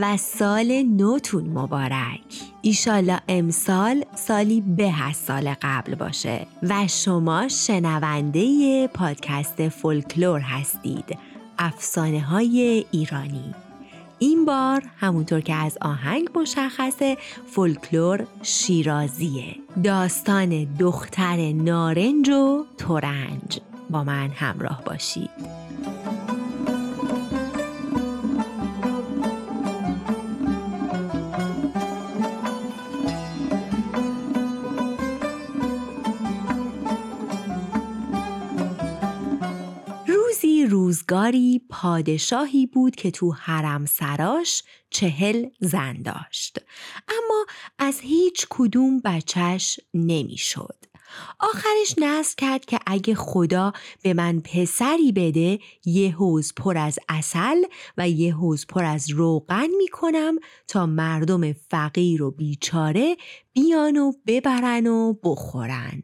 و سال نوتون مبارک. ایشالا امسال سالی به از سال قبل باشه و شما شنونده پادکست فولکلور هستید. افسانه های ایرانی. این بار همونطور که از آهنگ مشخصه فولکلور شیرازیه. داستان دختر نارنج و تورنج با من همراه باشید. روزگاری پادشاهی بود که تو حرم سراش چهل زن داشت اما از هیچ کدوم بچش نمی‌شد. آخرش نصر کرد که اگه خدا به من پسری بده یه حوز پر از اصل و یه حوز پر از روغن می‌کنم تا مردم فقیر و بیچاره بیان و ببرن و بخورن.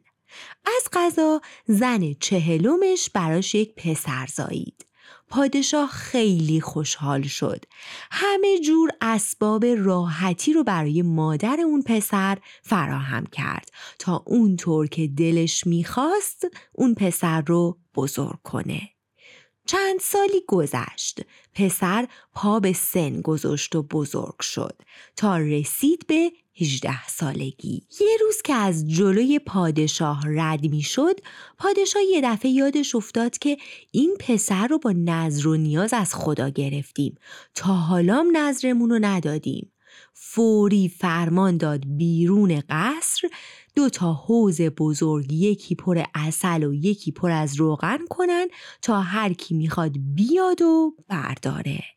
از غذا زن چهلمش براش یک پسر زایید. پادشاه خیلی خوشحال شد. همه جور اسباب راحتی رو برای مادر اون پسر فراهم کرد تا اونطور که دلش می‌خواست اون پسر رو بزرگ کنه. چند سالی گذشت پسر پا به سن گذاشت و بزرگ شد تا رسید به 18 سالگی. یه روز که از جلوی پادشاه رد می شد پادشاه یه دفعه یادش افتاد که این پسر رو با نظر و نیاز از خدا گرفتیم. تا حالام نظرمون رو ندادیم. فوری فرمان داد بیرون قصر دو تا حوز بزرگ یکی پر اصل و یکی پر از روغن کنن تا هر کی می‌خواد بیاد و برداره.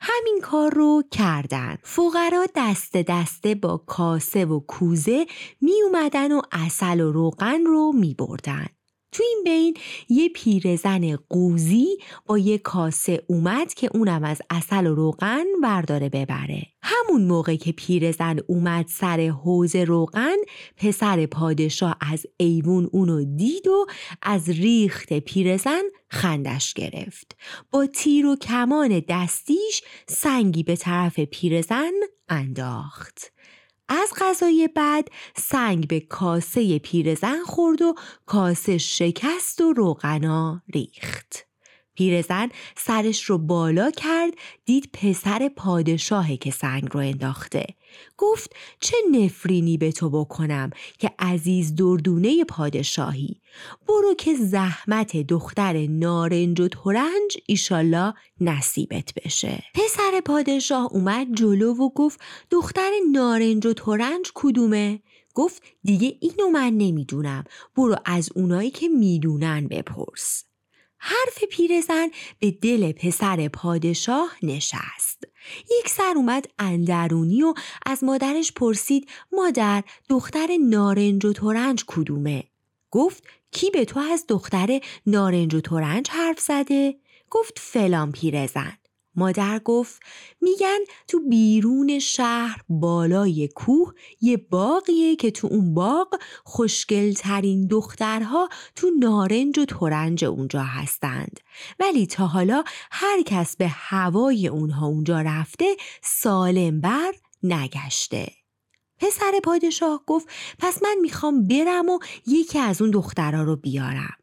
همین کار رو کردن فقرا دست دسته با کاسه و کوزه می اومدن و اصل و روغن رو می بردن. تو این بین یه پیرزن قوزی با یه کاسه اومد که اونم از اصل و روغن برداره ببره. همون موقع که پیرزن اومد سر حوز روغن پسر پادشاه از ایوون اونو دید و از ریخت پیرزن خندش گرفت. با تیر و کمان دستیش سنگی به طرف پیرزن انداخت. از غذای بعد سنگ به کاسه پیرزن خورد و کاسه شکست و روغنا ریخت. پیرزن سرش رو بالا کرد دید پسر پادشاهه که سنگ رو انداخته. گفت چه نفرینی به تو بکنم که عزیز دردونه پادشاهی. برو که زحمت دختر نارنج و ترنج ایشالله نصیبت بشه. پسر پادشاه اومد جلو و گفت دختر نارنج و ترنج کدومه؟ گفت دیگه اینو من نمی‌دونم. برو از اونایی که می‌دونن بپرس. حرف پیرزن به دل پسر پادشاه نشست. یک سر اومد اندرونی و از مادرش پرسید مادر دختر نارنج و تورنج کدومه؟ گفت کی به تو از دختر نارنج و تورنج حرف زده؟ گفت فلان پیرزن. مادر گفت میگن تو بیرون شهر بالای کوه یه باقیه که تو اون باغ خوشگلترین دخترها تو نارنج و تورنج اونجا هستند. ولی تا حالا هر کس به هوای اونها اونجا رفته سالم بر نگشته. پسر پادشاه گفت پس من می‌خوام برم و یکی از اون دخترها رو بیارم.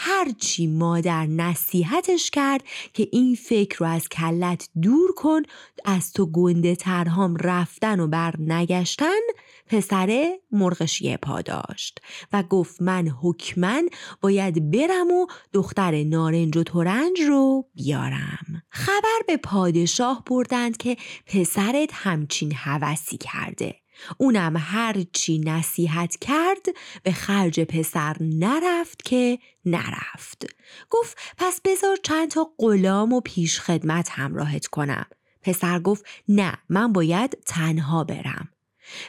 هرچی مادر نصیحتش کرد که این فکر رو از کلت دور کن از تو گنده ترهام رفتن و بر نگشتن پسره مرغشیه پا داشت. و گفت من حکمن باید برم و دختر نارنج و تورنج رو بیارم. خبر به پادشاه بردند که پسرت همچین حوثی کرده. اونم هر چی نصیحت کرد به خرج پسر نرفت که نرفت. گفت پس بذار چند تا غلام و پیش خدمت همراهت کنم. پسر گفت نه من باید تنها برم.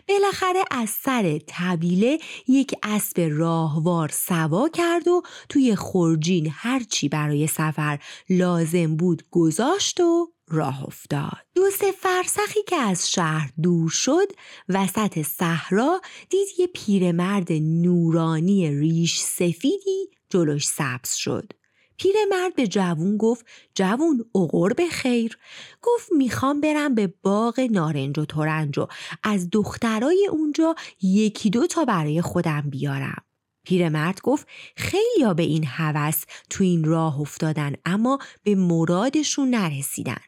بالاخره از سر طبیله یک اسب راهوار سوا کرد و توی خورجین هرچی برای سفر لازم بود گذاشت و راه افتاد. دو سه فرسخی که از شهر دور شد وسط صحرا دید یه پیرمرد نورانی ریش سفیدی جلوش سبز شد. پیرمرد به جوون گفت جوون اغور به خیر. گفت می‌خوام برم به باغ نارنج و ترنج و از دخترای اونجا یکی دو تا برای خودم بیارم. پیرمرد گفت خیلی به این هوس تو این راه افتادن اما به مرادشون نرسیدن.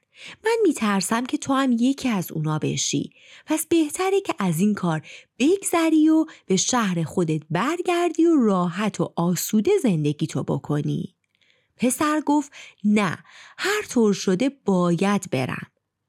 من میترسم که تو هم یکی از اونا بشی. پس بهتره که از این کار بگذری و به شهر خودت برگردی و راحت و آسوده زندگی تو بکنی. پسر گفت نه هر طور شده باید برم.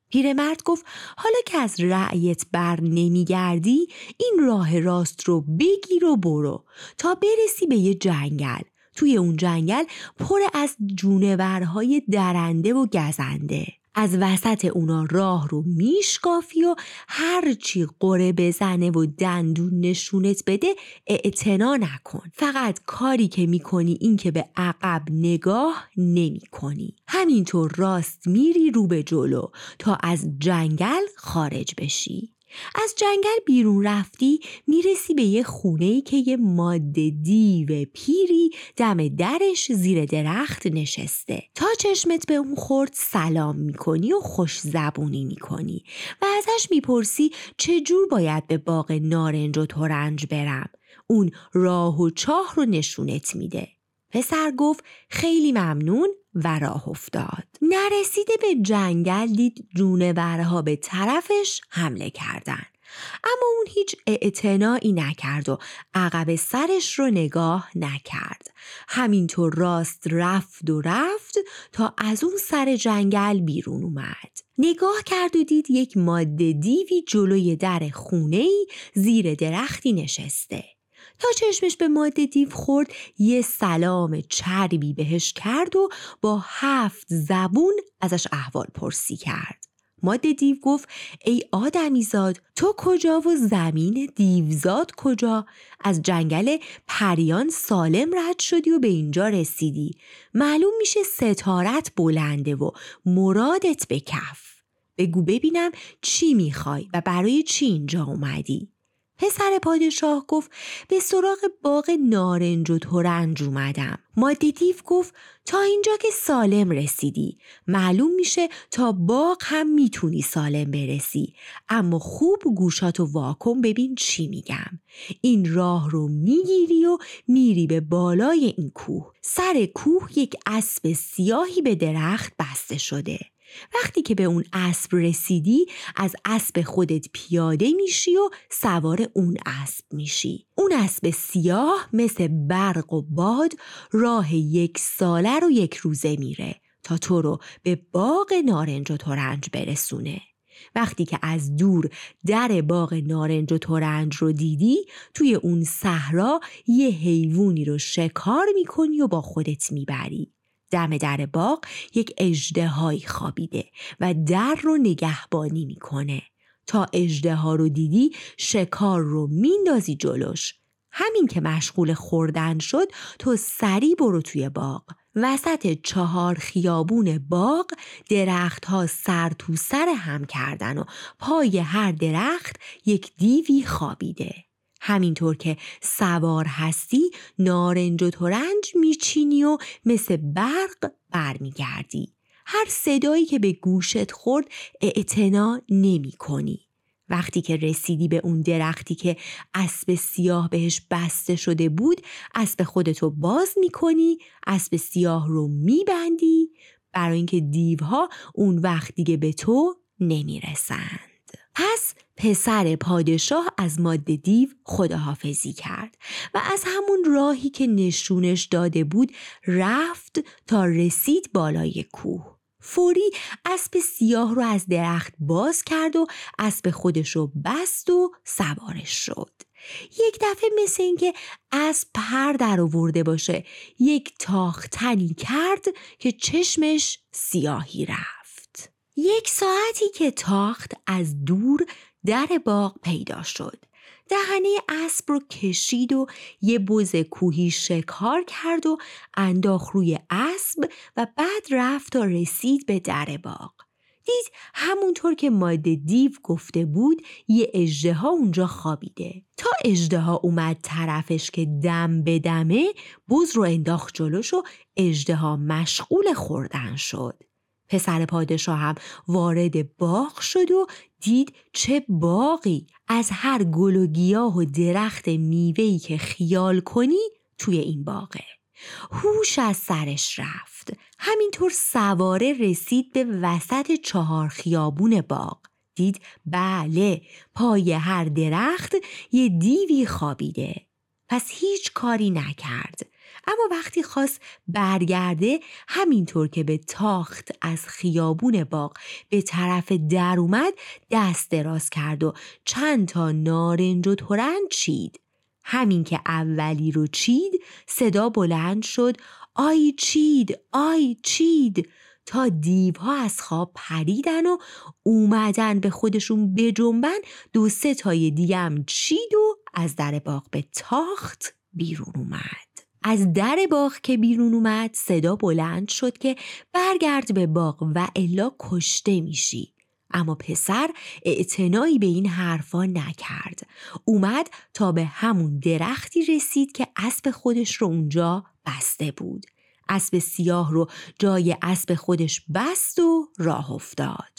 پیرمرد گفت حالا که از رأیت بر نمیگردی این راه راست رو بگیر و برو تا برسی به یه جنگل. توی اون جنگل پر از جونورهای درنده و گزنده. از وسط اونا راه رو میشکافی و هرچی قره بزنه و دندون نشونت بده اعتنا نکن. فقط کاری که می‌کنی این که به عقب نگاه نمی کنی همینطور راست میری رو به جلو تا از جنگل خارج بشی. از جنگل بیرون رفتی می‌رسی به یه خونه که یه ماده دیو پیری دم درش زیر درخت نشسته. تا چشمت به اون خورد سلام می‌کنی و خوش زبونی می‌کنی و ازش می‌پرسی چجور باید به باغ نارنج و ترنج برم. اون راه و چاه رو نشونت میده. پسر گفت خیلی ممنون. و راه افتاد. نرسیده به جنگل دید جونورها به طرفش حمله کردن. اما اون هیچ اعتنایی نکرد و عقب سرش رو نگاه نکرد. همینطور راست رفت و رفت تا از اون سر جنگل بیرون اومد. نگاه کرد و دید یک ماده دیوی جلوی در خونه زیر درختی نشسته. تا چشمش به ماده دیو خورد یه سلام چربی بهش کرد و با هفت زبون ازش احوال پرسی کرد. ماده دیو گفت ای آدمیزاد تو کجا و زمین دیوزاد کجا؟ از جنگل پریان سالم رد شدی و به اینجا رسیدی. معلوم میشه ستارت بلنده و مرادت به کف. بگو ببینم چی می‌خوای و برای چی اینجا اومدی. پسر پادشاه گفت به سراغ باغ نارنج و ترنج اومدم. ماده دیو گفت تا اینجا که سالم رسیدی. معلوم میشه تا باغ هم می‌تونی سالم برسی. اما خوب گوشاتو واکن ببین چی میگم. این راه رو می‌گیری و میری به بالای این کوه. سر کوه یک اسب سیاهی به درخت بسته شده. وقتی که به اون اسب رسیدی از اسب خودت پیاده میشی و سوار اون اسب میشی. اون اسب سیاه مثل برق و باد راه یک ساله رو یک روزه میره تا تو رو به باغ نارنج و ترنج برسونه. وقتی که از دور در باغ نارنج و ترنج رو دیدی توی اون صحرا یه حیوانی رو شکار می‌کنی و با خودت می‌بری. دم در باغ یک اجدهایی خوابیده و در رو نگهبانی می‌کنه. تا اجده رو دیدی شکار رو میندازی جلوش. همین که مشغول خوردن شد تو سری برو توی باغ. وسط چهار خیابون باغ درخت ها سر تو سر هم کردن و پای هر درخت یک دیوی خوابیده. همینطور که سوار هستی نارنج و ترنج میچینی و مثل برق برمیگردی. هر صدایی که به گوشت خورد اعتنا نمی کنی. وقتی که رسیدی به اون درختی که اسب سیاه بهش بسته شده بود اسب خودتو باز می‌کنی اسب سیاه رو میبندی. برای اینکه دیوها اون وقت دیگه به تو نمی‌رسند پس پسر پادشاه از ماده دیو خداحافظی کرد و از همون راهی که نشونش داده بود رفت تا رسید بالای کوه. فوری اسب سیاه رو از درخت باز کرد و اسب خودش رو بست و سوارش شد. یک دفعه مثل اینکه از پر در آورده باشه یک تاختنی کرد که چشمش سیاهی رفت. یک ساعتی که تاخت از دور در باغ پیدا شد. دهنه اسب رو کشید و یه بز کوهی شکار کرد و انداخت روی اسب و بعد رفت تا رسید به در باغ. دید همونطور که ماده دیو گفته بود یه اجده اونجا خوابیده. تا اجده اومد طرفش که دم به دمه بز رو انداخت جلوش و اجده مشغول خوردن شد. پسر پادشاه هم وارد باغ شد و دید چه باقی از هر گل و گیاه و درخت میوهی که خیال کنی توی این باغه. هوش از سرش رفت. همینطور سواره رسید به وسط چهار خیابون باغ. دید بله پای هر درخت یه دیوی خوابیده. پس هیچ کاری نکرد. اما وقتی خواست برگرده همینطور که به تاخت از خیابون باغ به طرف در اومد دست دراز کرد و چند تا نارنج و ترنج چید. همین که اولی رو چید صدا بلند شد آی چید آی چید. تا دیوها از خواب پریدن و اومدن به خودشون بجنبن دو سه تای دیگه چید و از در باغ به تاخت بیرون اومد. از در باغ که بیرون اومد صدا بلند شد که برگرد به باغ و الا کشته میشی. اما پسر اعتنایی به این حرفا نکرد. اومد تا به همون درختی رسید که اسب خودش رو اونجا بسته بود. اسب سیاه رو جای اسب خودش بست و راه افتاد.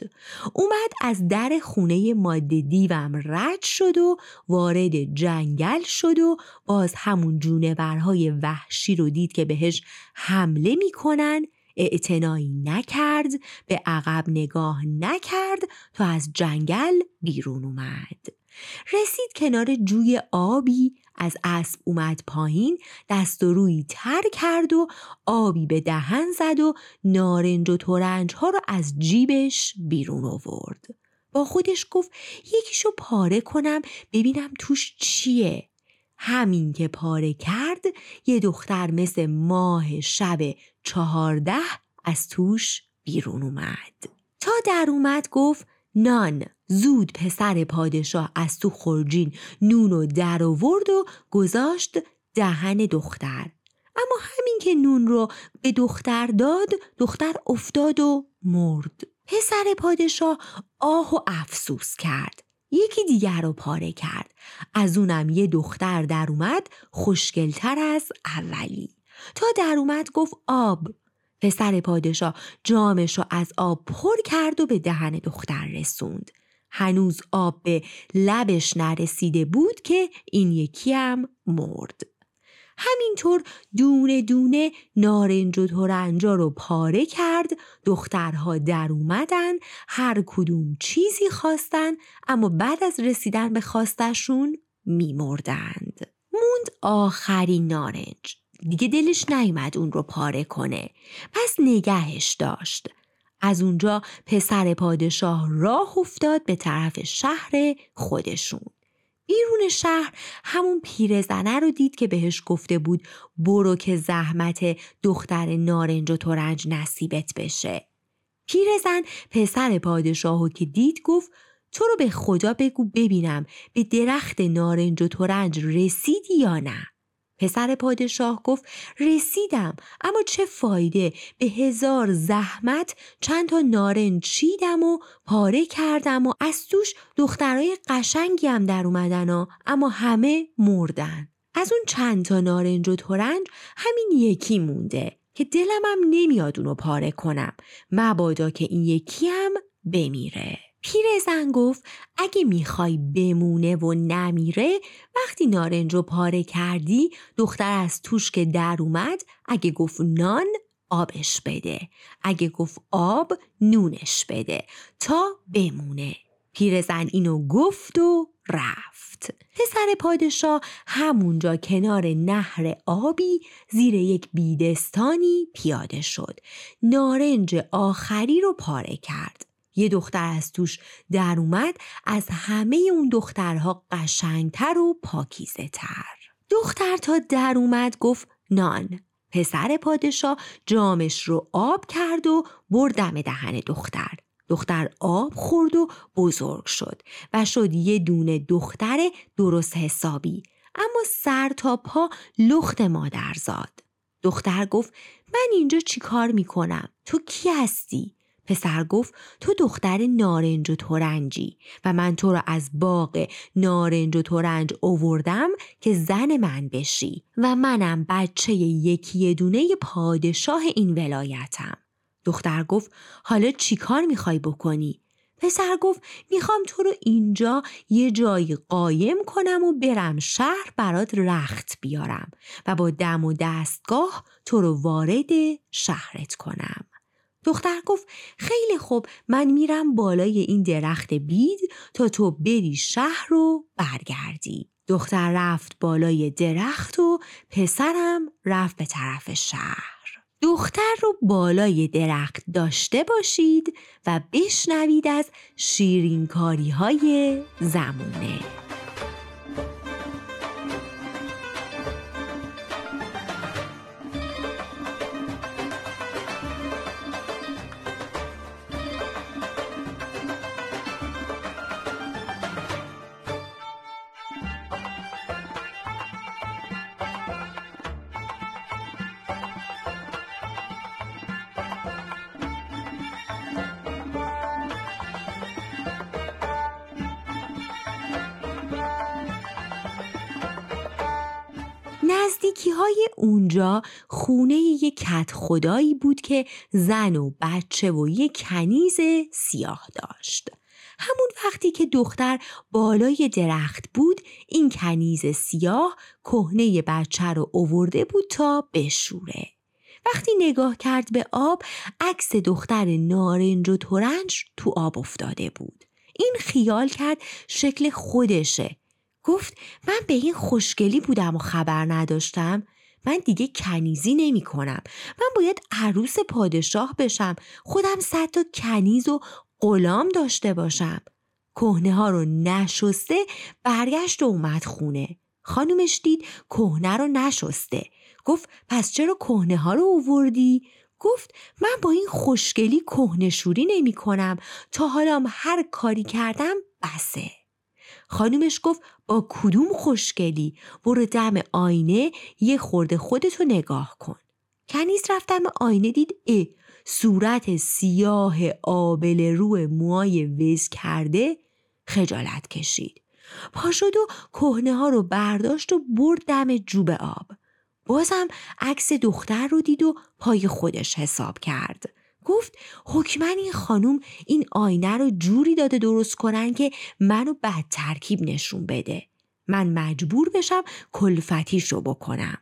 اومد از در خونه ماده دیوم رد شد و وارد جنگل شد و باز همون جونورهای وحشی رو دید که بهش حمله می‌کنن. اعتنایی نکرد به عقب نگاه نکرد تا از جنگل بیرون اومد. رسید کنار جوی آبی از اسب اومد پایین دست و روی تر کرد و آبی به دهن زد و نارنج و ترنج ها رو از جیبش بیرون آورد. با خودش گفت یکیشو پاره کنم ببینم توش چیه. همین که پاره کرد یه دختر مثل ماه شب چهارده از توش بیرون اومد. تا در اومد گفت نان. زود پسر پادشاه از تو خورجین نون و در آورد و گذاشت دهن دختر. اما همین که نون رو به دختر داد دختر افتاد و مرد. پسر پادشاه آه و افسوس کرد. یکی دیگر رو پاره کرد. از اونم یه دختر در اومد خوشگلتر از اولی. تا در اومد گفت آب. پسر پادشاه جامش رو از آب پر کرد و به دهن دختر رسوند. هنوز آب به لبش نرسیده بود که این یکی هم مرد. همینطور دونه دونه نارنج و ترنجا رو پاره کرد. دخترها در اومدن هر کدوم چیزی خواستن اما بعد از رسیدن به خواستشون میمردند. موند آخرین نارنج. دیگه دلش نیامد اون رو پاره کنه. پس نگهش داشت. از اونجا پسر پادشاه راه افتاد به طرف شهر خودشون. بیرون شهر همون پیرزنه رو دید که بهش گفته بود برو که زحمت دختر نارنج و ترنج نصیبت بشه. پیرزن پسر پادشاهو که دید گفت تو رو به خدا بگو ببینم به درخت نارنج و ترنج رسیدی یا نه. پسر پادشاه گفت رسیدم اما چه فایده؟ به هزار زحمت چند تا نارنج چیدم و پاره کردم و از توش دخترای قشنگی هم در اومدن و اما همه مردن. از اون چند تا نارنج و ترنج همین یکی مونده که دلم هم نمیاد اونو پاره کنم. مبادا که این یکی هم بمیره. پیرزن گفت اگه می‌خوای بمونه و نمیره وقتی نارنج رو پاره کردی دختر از توش که در اومد اگه گفت نان آبش بده. اگه گفت آب نونش بده. تا بمونه. پیرزن اینو گفت و رفت. پسر پادشاه همونجا کنار نهر آبی زیر یک بیدستانی پیاده شد. نارنج آخری رو پاره کرد. یه دختر از توش در اومد از همه اون دخترها قشنگتر و پاکیزه تر. دختر تا در اومد گفت نان. پسر پادشاه جامش رو آب کرد و بردم دهن دختر. دختر آب خورد و بزرگ شد و شد یه دونه دختر درست حسابی اما سر تا پا لخت مادر زاد. دختر گفت من اینجا چی کار می‌کنم؟ تو کی هستی؟ پسر گفت تو دختر نارنج و ترنجی و من تو را از باغ نارنج و ترنج اووردم که زن من بشی و منم بچه یکی دونه پادشاه این ولایتم. دختر گفت حالا چی کار می‌خوای بکنی؟ پسر گفت می‌خوام تو رو اینجا یه جایی قایم کنم و برم شهر برات رخت بیارم و با دم و دستگاه تو رو وارد شهرت کنم. دختر گفت خیلی خوب من میرم بالای این درخت بید تا تو بری شهر رو برگردی. دختر رفت بالای درخت و پسرم رفت به طرف شهر. دختر رو بالای درخت داشته باشید و بشنوید از شیرینکاری های زمونه. نزدیکی های اونجا خونه یک کت خدایی بود که زن و بچه و یک کنیز سیاه داشت. همون وقتی که دختر بالای درخت بود این کنیز سیاه کهنه بچه رو اوورده بود تا بشوره. وقتی نگاه کرد به آب عکس دختر نارنج و ترنج تو آب افتاده بود. این خیال کرد شکل خودشه گفت من به این خوشگلی بودم و خبر نداشتم. من دیگه کنیزی نمی کنم من باید عروس پادشاه بشم. خودم صد تا کنیز و غلام داشته باشم. کهنه ها رو نشسته برگشت و اومد خونه. خانومش دید کهنه رو نشسته. گفت پس چرا کهنه ها رو اووردی؟ گفت من با این خوشگلی کهنه شوری نمی کنم تا حالا هر کاری کردم بسه. خانومش گفت با کدوم خوشگلی؟ برو دم آینه یه خورده خودتو نگاه کن. کنیز رفتم آینه دید اه صورت سیاه آبل رو موهای وز کرده خجالت کشید. پا شد و کهنه ها رو برداشت و برد دم جوب آب. بازم عکس دختر رو دید و پای خودش حساب کرد. گفت حکمن این خانوم این آینه رو جوری داده درست کنن که منو بد ترکیب نشون بده. من مجبور بشم کلفتیش رو بکنم.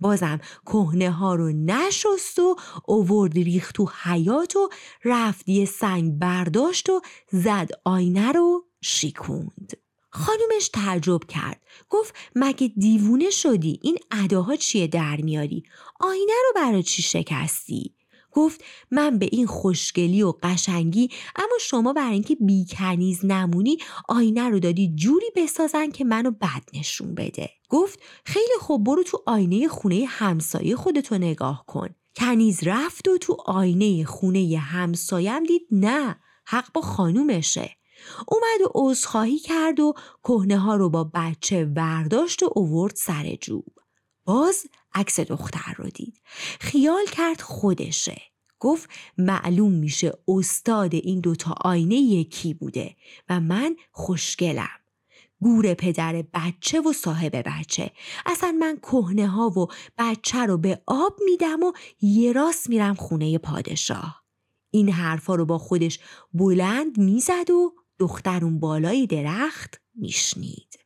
بازم کهنه ها رو نشست و اوورد ریخت تو حیات و رفت یه سنگ برداشت و زد آینه رو شیکوند خانومش تعجب کرد. گفت مگه دیوونه شدی؟ این اداها چیه در میاری؟ آینه رو برای چی شکستی؟ گفت من به این خوشگلی و قشنگی اما شما برای اینکه بیکنیز نمونی آینه رو دادی جوری بسازن که منو بد نشون بده. گفت خیلی خوب برو تو آینه خونه همسایه خودتو نگاه کن. کنیز رفت و تو آینه خونه همسایم دید نه حق با خانومشه. اومد و عذرخواهی کرد و کهنه ها رو با بچه برداشت و اوورد سر جوب. باز عکس دختر رو دید. خیال کرد خودشه. گفت معلوم میشه استاد این دوتا آینه یکی بوده و من خوشگلم. گور پدر بچه و صاحب بچه. اصلا من کهنه ها و بچه رو به آب میدم و یه راست میرم خونه پادشاه. این حرفا رو با خودش بلند می‌زد و دخترون بالای درخت میشنید.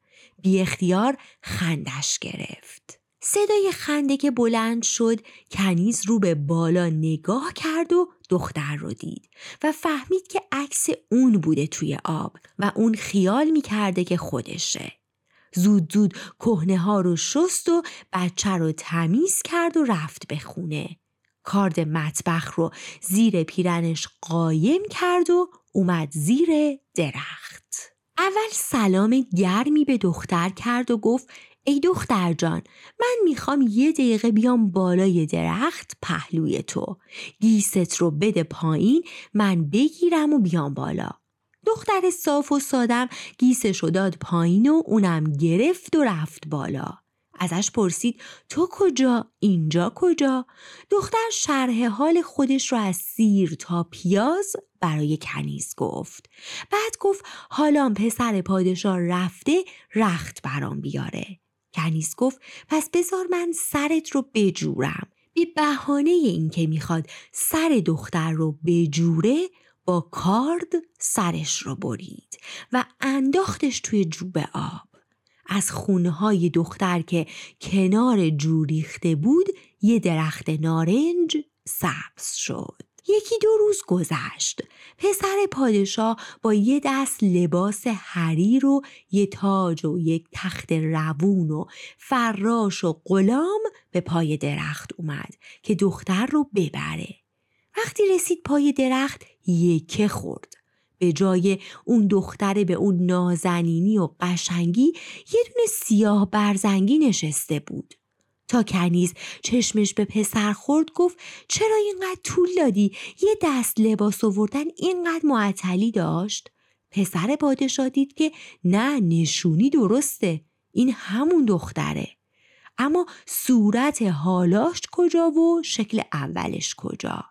بی اختیار خندش گرفت. صدای خنده که بلند شد کنیز رو به بالا نگاه کرد و دختر رو دید و فهمید که عکس اون بوده توی آب و اون خیال می‌کرده که خودشه. زود زود کهنه ها رو شست و بچه رو تمیز کرد و رفت به خونه. کارد مطبخ رو زیر پیرنش قایم کرد و اومد زیر درخت. اول سلام گرمی به دختر کرد و گفت ای دختر جان من می‌خوام یه دقیقه بیام بالای درخت پهلوی تو گیست رو بده پایین من بگیرم و بیام بالا دختر صاف و سادم گیسش رو داد پایین و اونم گرفت و رفت بالا ازش پرسید تو کجا؟ اینجا کجا؟ دختر شرح حال خودش رو از سیر تا پیاز برای کنیز گفت. بعد گفت حالا پسر پادشاه رفته رخت برام بیاره. کنیز گفت پس بذار من سرت رو بجورم. به بهانه اینکه می‌خواد سر دختر رو بجوره با کارد سرش رو برید و انداختش توی جوب آب. از خونهای دختر که کنار جو ریخته بود یه درخت نارنج سبز شد. یکی دو روز گذشت. پسر پادشاه با یه دست لباس حریر و یه تاج و یک تخت روون و فراش و غلام به پای درخت اومد که دختر رو ببره. وقتی رسید پای درخت یکه خورد. به جای اون دختر به اون نازنینی و قشنگی یه دونه سیاه برزنگی نشسته بود. تا کنیز چشمش به پسر خورد گفت چرا اینقدر طول دادی؟ یه دست لباس آوردن اینقدر معطلی داشت؟ پسر پادشاه دید که نه نشونی درسته این همون دختره. اما صورت حالاش کجا و شکل اولش کجا؟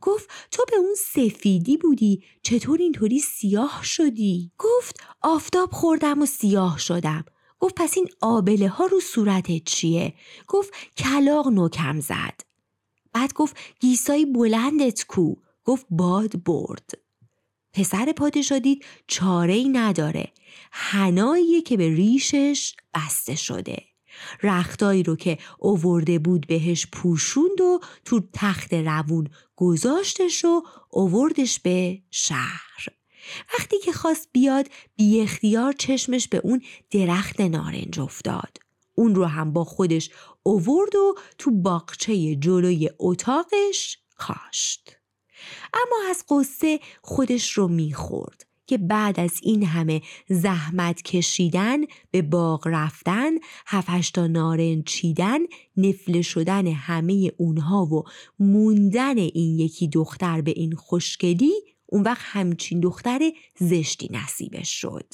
گفت تو به اون سفیدی بودی چطور اینطوری سیاه شدی؟ گفت آفتاب خوردم و سیاه شدم. گفت پس این آبله ها رو صورتت چیه؟ گفت کلاق نوکم زد. بعد گفت گیسای بلندت کو. گفت باد برد. پسر پادشاه دید چاره ای نداره. هناییه که به ریشش بسته شده. رختایی رو که اوورده بود بهش پوشوند و تو تخت روون گذاشتش و اووردش به شهر. وقتی که خواست بیاد بی اختیار چشمش به اون درخت نارنج افتاد. اون رو هم با خودش اوورد و تو باغچه جلوی اتاقش کاشت. اما از قصه خودش رو می‌خورد که بعد از این همه زحمت کشیدن به باغ رفتن هفش تا نارنج چیدن نفله شدن همه اونها و موندن این یکی دختر به این خوشگلی اون وقت همچین دختر زشتی نصیبش شد.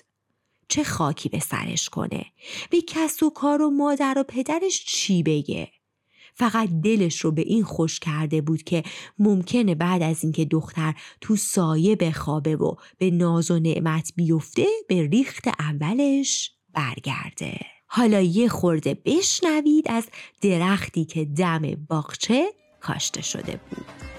چه خاکی به سرش کنه؟ به کس و کار و مادر و پدرش چی بگه؟ فقط دلش رو به این خوش کرده بود که ممکنه بعد از اینکه دختر تو سایه بخوابه و به ناز و نعمت بیفته به ریخت اولش برگرده. حالا یه خورده بشنوید از درختی که دم باغچه کاشته شده بود.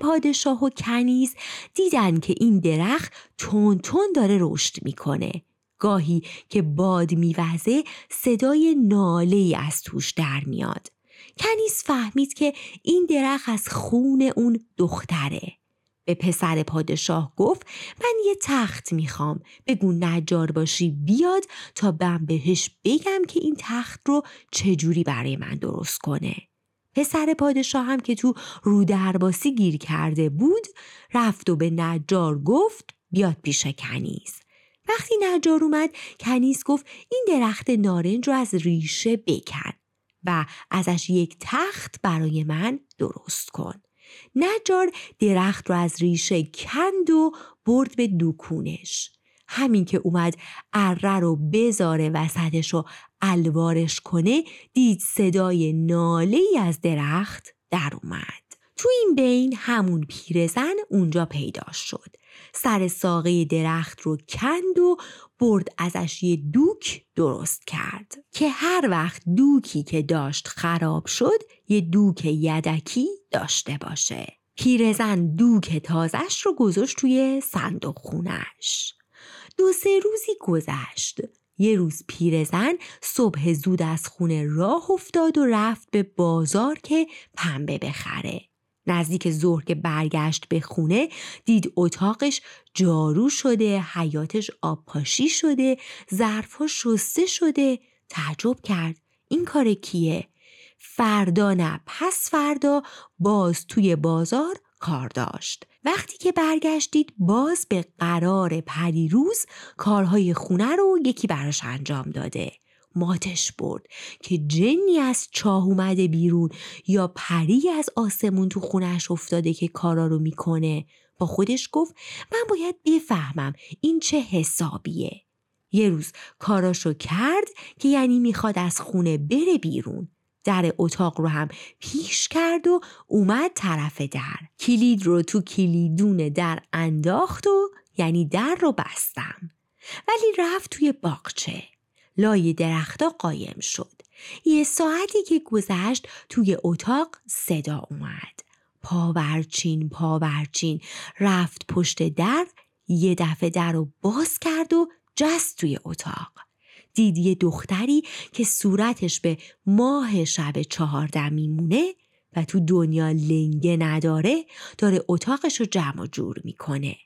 پادشاه و کنیز دیدن که این درخت تون تون داره رشد می‌کنه. گاهی که باد میوزه صدای ناله از توش در میاد. کنیز فهمید که این درخت از خون اون دختره. به پسر پادشاه گفت من یه تخت می‌خوام بگو نجار باشی بیاد تا من بهش بگم که این تخت رو چجوری برای من درست کنه. پسر پادشاه هم که تو رودرباسی گیر کرده بود رفت و به نجار گفت بیاد پیش کنیز. وقتی نجار اومد کنیز گفت این درخت نارنج رو از ریشه بکن و ازش یک تخت برای من درست کن. نجار درخت رو از ریشه کند و برد به دوکونش همین که اومد اره رو بذاره وسطش رو الوارش کنه دید صدای ناله از درخت در اومد. تو این بین همون پیرزن اونجا پیدا شد. سر ساقه درخت رو کند و برد ازش یه دوک درست کرد. که هر وقت دوکی که داشت خراب شد یه دوک یدکی داشته باشه. پیرزن دوک تازش رو گذاشت توی صندوق خونش. دو سه روزی گذشت. یه روز پیرزن صبح زود از خونه راه افتاد و رفت به بازار که پنبه بخره. نزدیک ظهر که برگشت به خونه دید اتاقش جارو شده حیاتش آب پاشی شده ظرفها شسته شده. تعجب کرد. این کار کیه؟ فردا نه پس فردا باز توی بازار کار داشت. وقتی که برگشتید باز به قرار پریروز کارهای خونه رو یکی براش انجام داده. ماتش برد که جنی از چاه اومده بیرون یا پری از آسمون تو خونش افتاده که کارا رو می‌کنه. با خودش گفت من باید بفهمم این چه حسابیه. یه روز کاراشو کرد که یعنی می‌خواد از خونه بره بیرون. در اتاق رو هم پیش کرد و اومد طرف در. کلید رو تو کلیدون در انداخت و یعنی در رو بستم. ولی رفت توی باغچه. لای درختا قایم شد. یه ساعتی که گذشت توی اتاق صدا اومد. پاورچین پاورچین. رفت پشت در یه دفعه در رو باز کرد و جست توی اتاق. دید یه دختری که صورتش به ماه شب چهارده میمونه و تو دنیا لنگه نداره داره اتاقش رو جمع جور می‌کنه.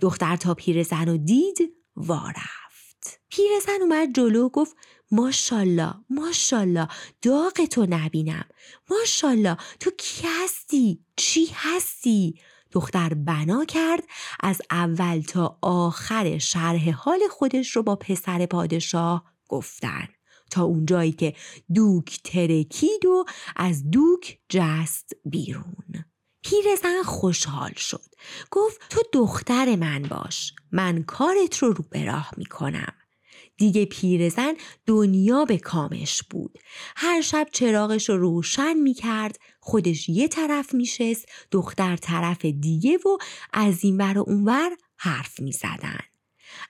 دختر تا پیرزن رو دید وارفت پیرزن اومد جلو و گفت ماشالله ماشالله داغ تو نبینم. ماشالله تو کی هستی؟ چی هستی؟ دختر بنا کرد از اول تا آخر شرح حال خودش رو با پسر پادشاه گفتن. تا اونجایی که دوک ترکید و از دوک جست بیرون. پیرزن خوشحال شد. گفت تو دختر من باش. من کارت رو رو به راه می‌کنم. دیگه پیرزن دنیا به کامش بود. هر شب چراغش رو روشن می‌کرد. خودش یه طرف میشست دختر طرف دیگه و از این ور و اونور حرف می‌زدن.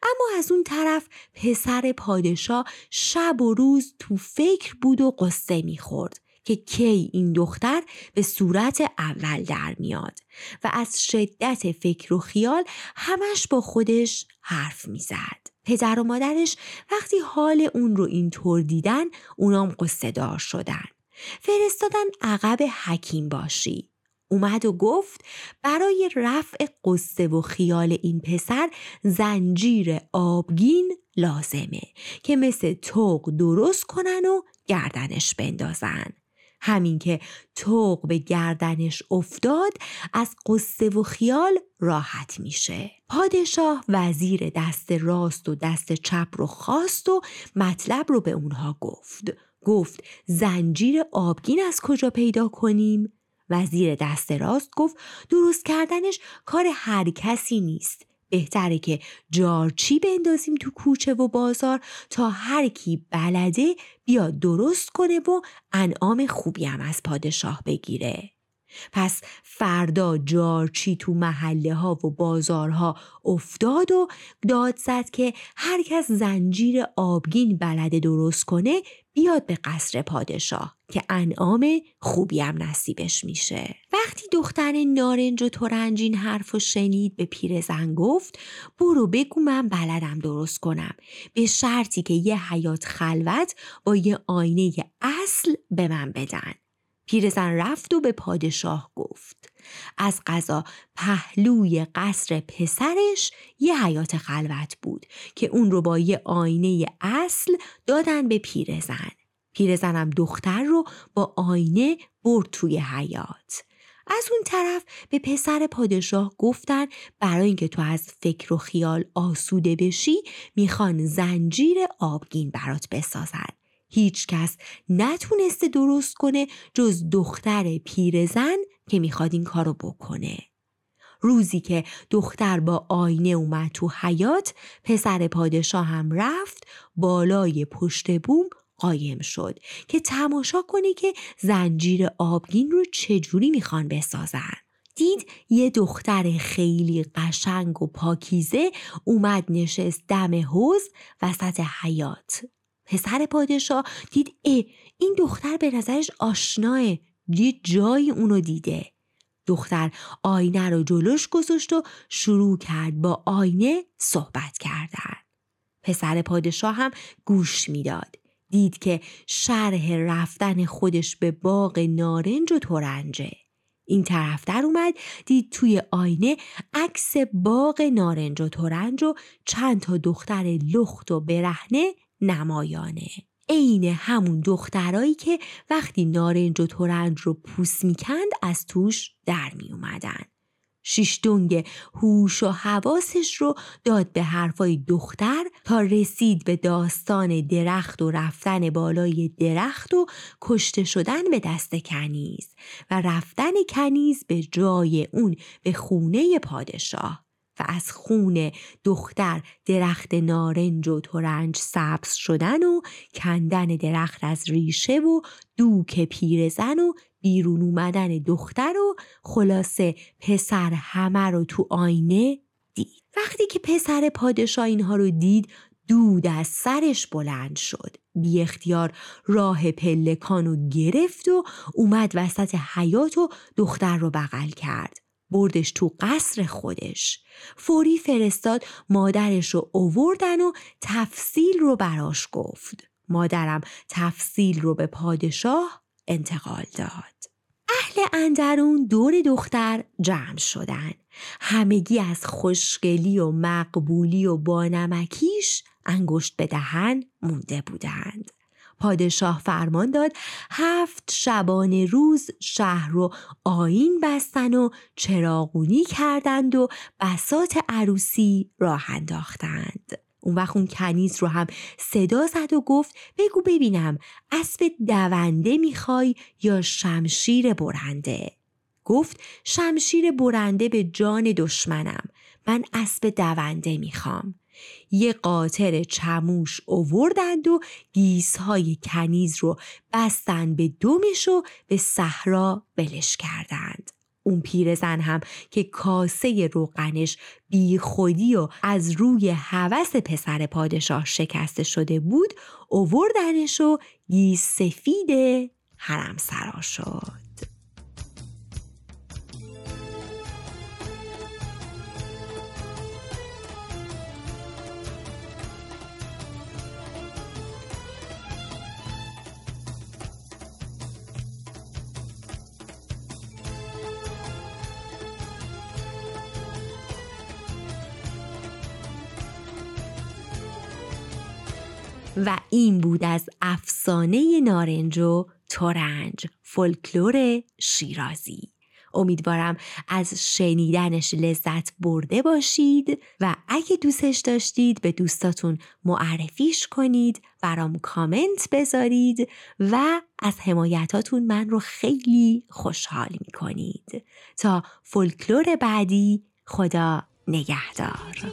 اما از اون طرف پسر پادشاه شب و روز تو فکر بود و قصه می‌خورد که کی این دختر به صورت اول در میاد و از شدت فکر و خیال همش با خودش حرف می‌زد. پدر و مادرش وقتی حال اون رو اینطور دیدن اونام قصه دار شدن. فرستادن عقب حکیم باشی. اومد و گفت برای رفع قصه و خیال این پسر زنجیر آبگین لازمه که مثل توق درست کنن و گردنش بندازن. همین که توق به گردنش افتاد از قصه و خیال راحت میشه. پادشاه وزیر دست راست و دست چپ رو خواست و مطلب رو به اونها گفت. گفت زنجیر آبگین از کجا پیدا کنیم؟ وزیر دست راست گفت درست کردنش کار هر کسی نیست بهتره که جارچی بندازیم تو کوچه و بازار تا هر کی بلده بیاد درست کنه و انعام خوبی هم از پادشاه بگیره. پس فردا جارچی تو محله ها و بازارها افتاد و داد زد که هر کس زنجیر آبگین بلده درست کنه بیاد به قصر پادشاه که انعام خوبی هم نصیبش میشه. وقتی دختر نارنج و ترنج این حرف و شنید به پیرزن گفت برو بگو من بلدم درست کنم. به شرطی که یه حیات خلوت با یه آینه اصل به من بدن. پیرزن رفت و به پادشاه گفت. از قضا پهلوی قصر پسرش یه حیات خلوت بود که اون رو با یه آینه اصل دادن به پیرزن. پیرزنم دختر رو با آینه برد توی حیات. از اون طرف به پسر پادشاه گفتن برای اینکه تو از فکر و خیال آسوده بشی می‌خوان زنجیر آبگین برات بسازن. هیچ کس نتونسته درست کنه جز دختر پیرزن که می‌خواد این کارو بکنه. روزی که دختر با آینه اومد تو حیات پسر پادشاه هم رفت بالای پشت بوم قایم شد که تماشا کنه که زنجیر آبگین رو چجوری می‌خوان بسازن. دید یه دختر خیلی قشنگ و پاکیزه اومد نشست دم حوز وسط حیات پسر پادشاه دید اه این دختر به نظرش آشناه یه جایی اونو دیده. دختر آینه رو جلوش گذاشت و شروع کرد با آینه صحبت کردن. پسر پادشاه هم گوش می‌داد. دید که شرح رفتن خودش به باغ نارنج و تورنجه این طرفتر اومد دید توی آینه عکس باغ نارنج و تورنج و چند تا دختر لخت و برهنه نمایانه عین همون دخترایی که وقتی نارنج و تورنج رو پوس می‌کند از توش در می اومدن. شیش دنگ هوش و حواسش رو داد به حرفای دختر تا رسید به داستان درخت و رفتن بالای درخت و کشته شدن به دست کنیز و رفتن کنیز به جای اون به خونه پادشاه و از خون دختر درخت نارنج و ترنج سبز شدن و کندن درخت از ریشه و دوک پیرزن و بیرون اومدن دختر و خلاصه پسر همه رو تو آینه دید. وقتی که پسر پادشاه اینها رو دید دود از سرش بلند شد. بی اختیار راه پلکانو گرفت و اومد وسط حیات و دختر رو بغل کرد. بردش تو قصر خودش. فوری فرستاد مادرش رو اووردن و تفصیل رو براش گفت. مادرم تفصیل رو به پادشاه انتقال داد. اهل اندرون دور دختر جمع شدن. همگی از خوشگلی و مقبولی و بانمکیش انگشت به دهن مونده بودند. پادشاه فرمان داد هفت شبانه روز شهر رو آین بستن و چراغونی کردند و بسات عروسی راه انداختند. اون وقت اون کنیز رو هم صدا زد و گفت بگو ببینم اسب دونده می‌خوای یا شمشیر برنده؟ گفت شمشیر برنده به جان دشمنم من اسب دونده می‌خوام. یه قاطر چموش اووردند و گیسهای کنیز رو بستند به دومش و به صحرا بلش کردند. اون پیرزن هم که کاسه روغنش بی خودی و از روی هوس پسر پادشاه شکسته شده بود اووردنش و گیس سفید حرم سرا شد. و این بود از افسانه نارنج و تورنج فولکلور شیرازی. امیدوارم از شنیدنش لذت برده باشید و اگه دوستش داشتید به دوستاتون معرفیش کنید برام کامنت بذارید و از حمایتاتون من رو خیلی خوشحال می‌کنید. تا فولکلور بعدی خدا نگهدار.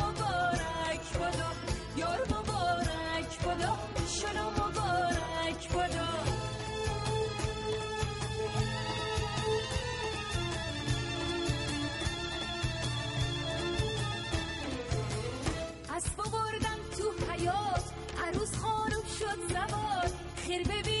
بیارین پل ببندین عروس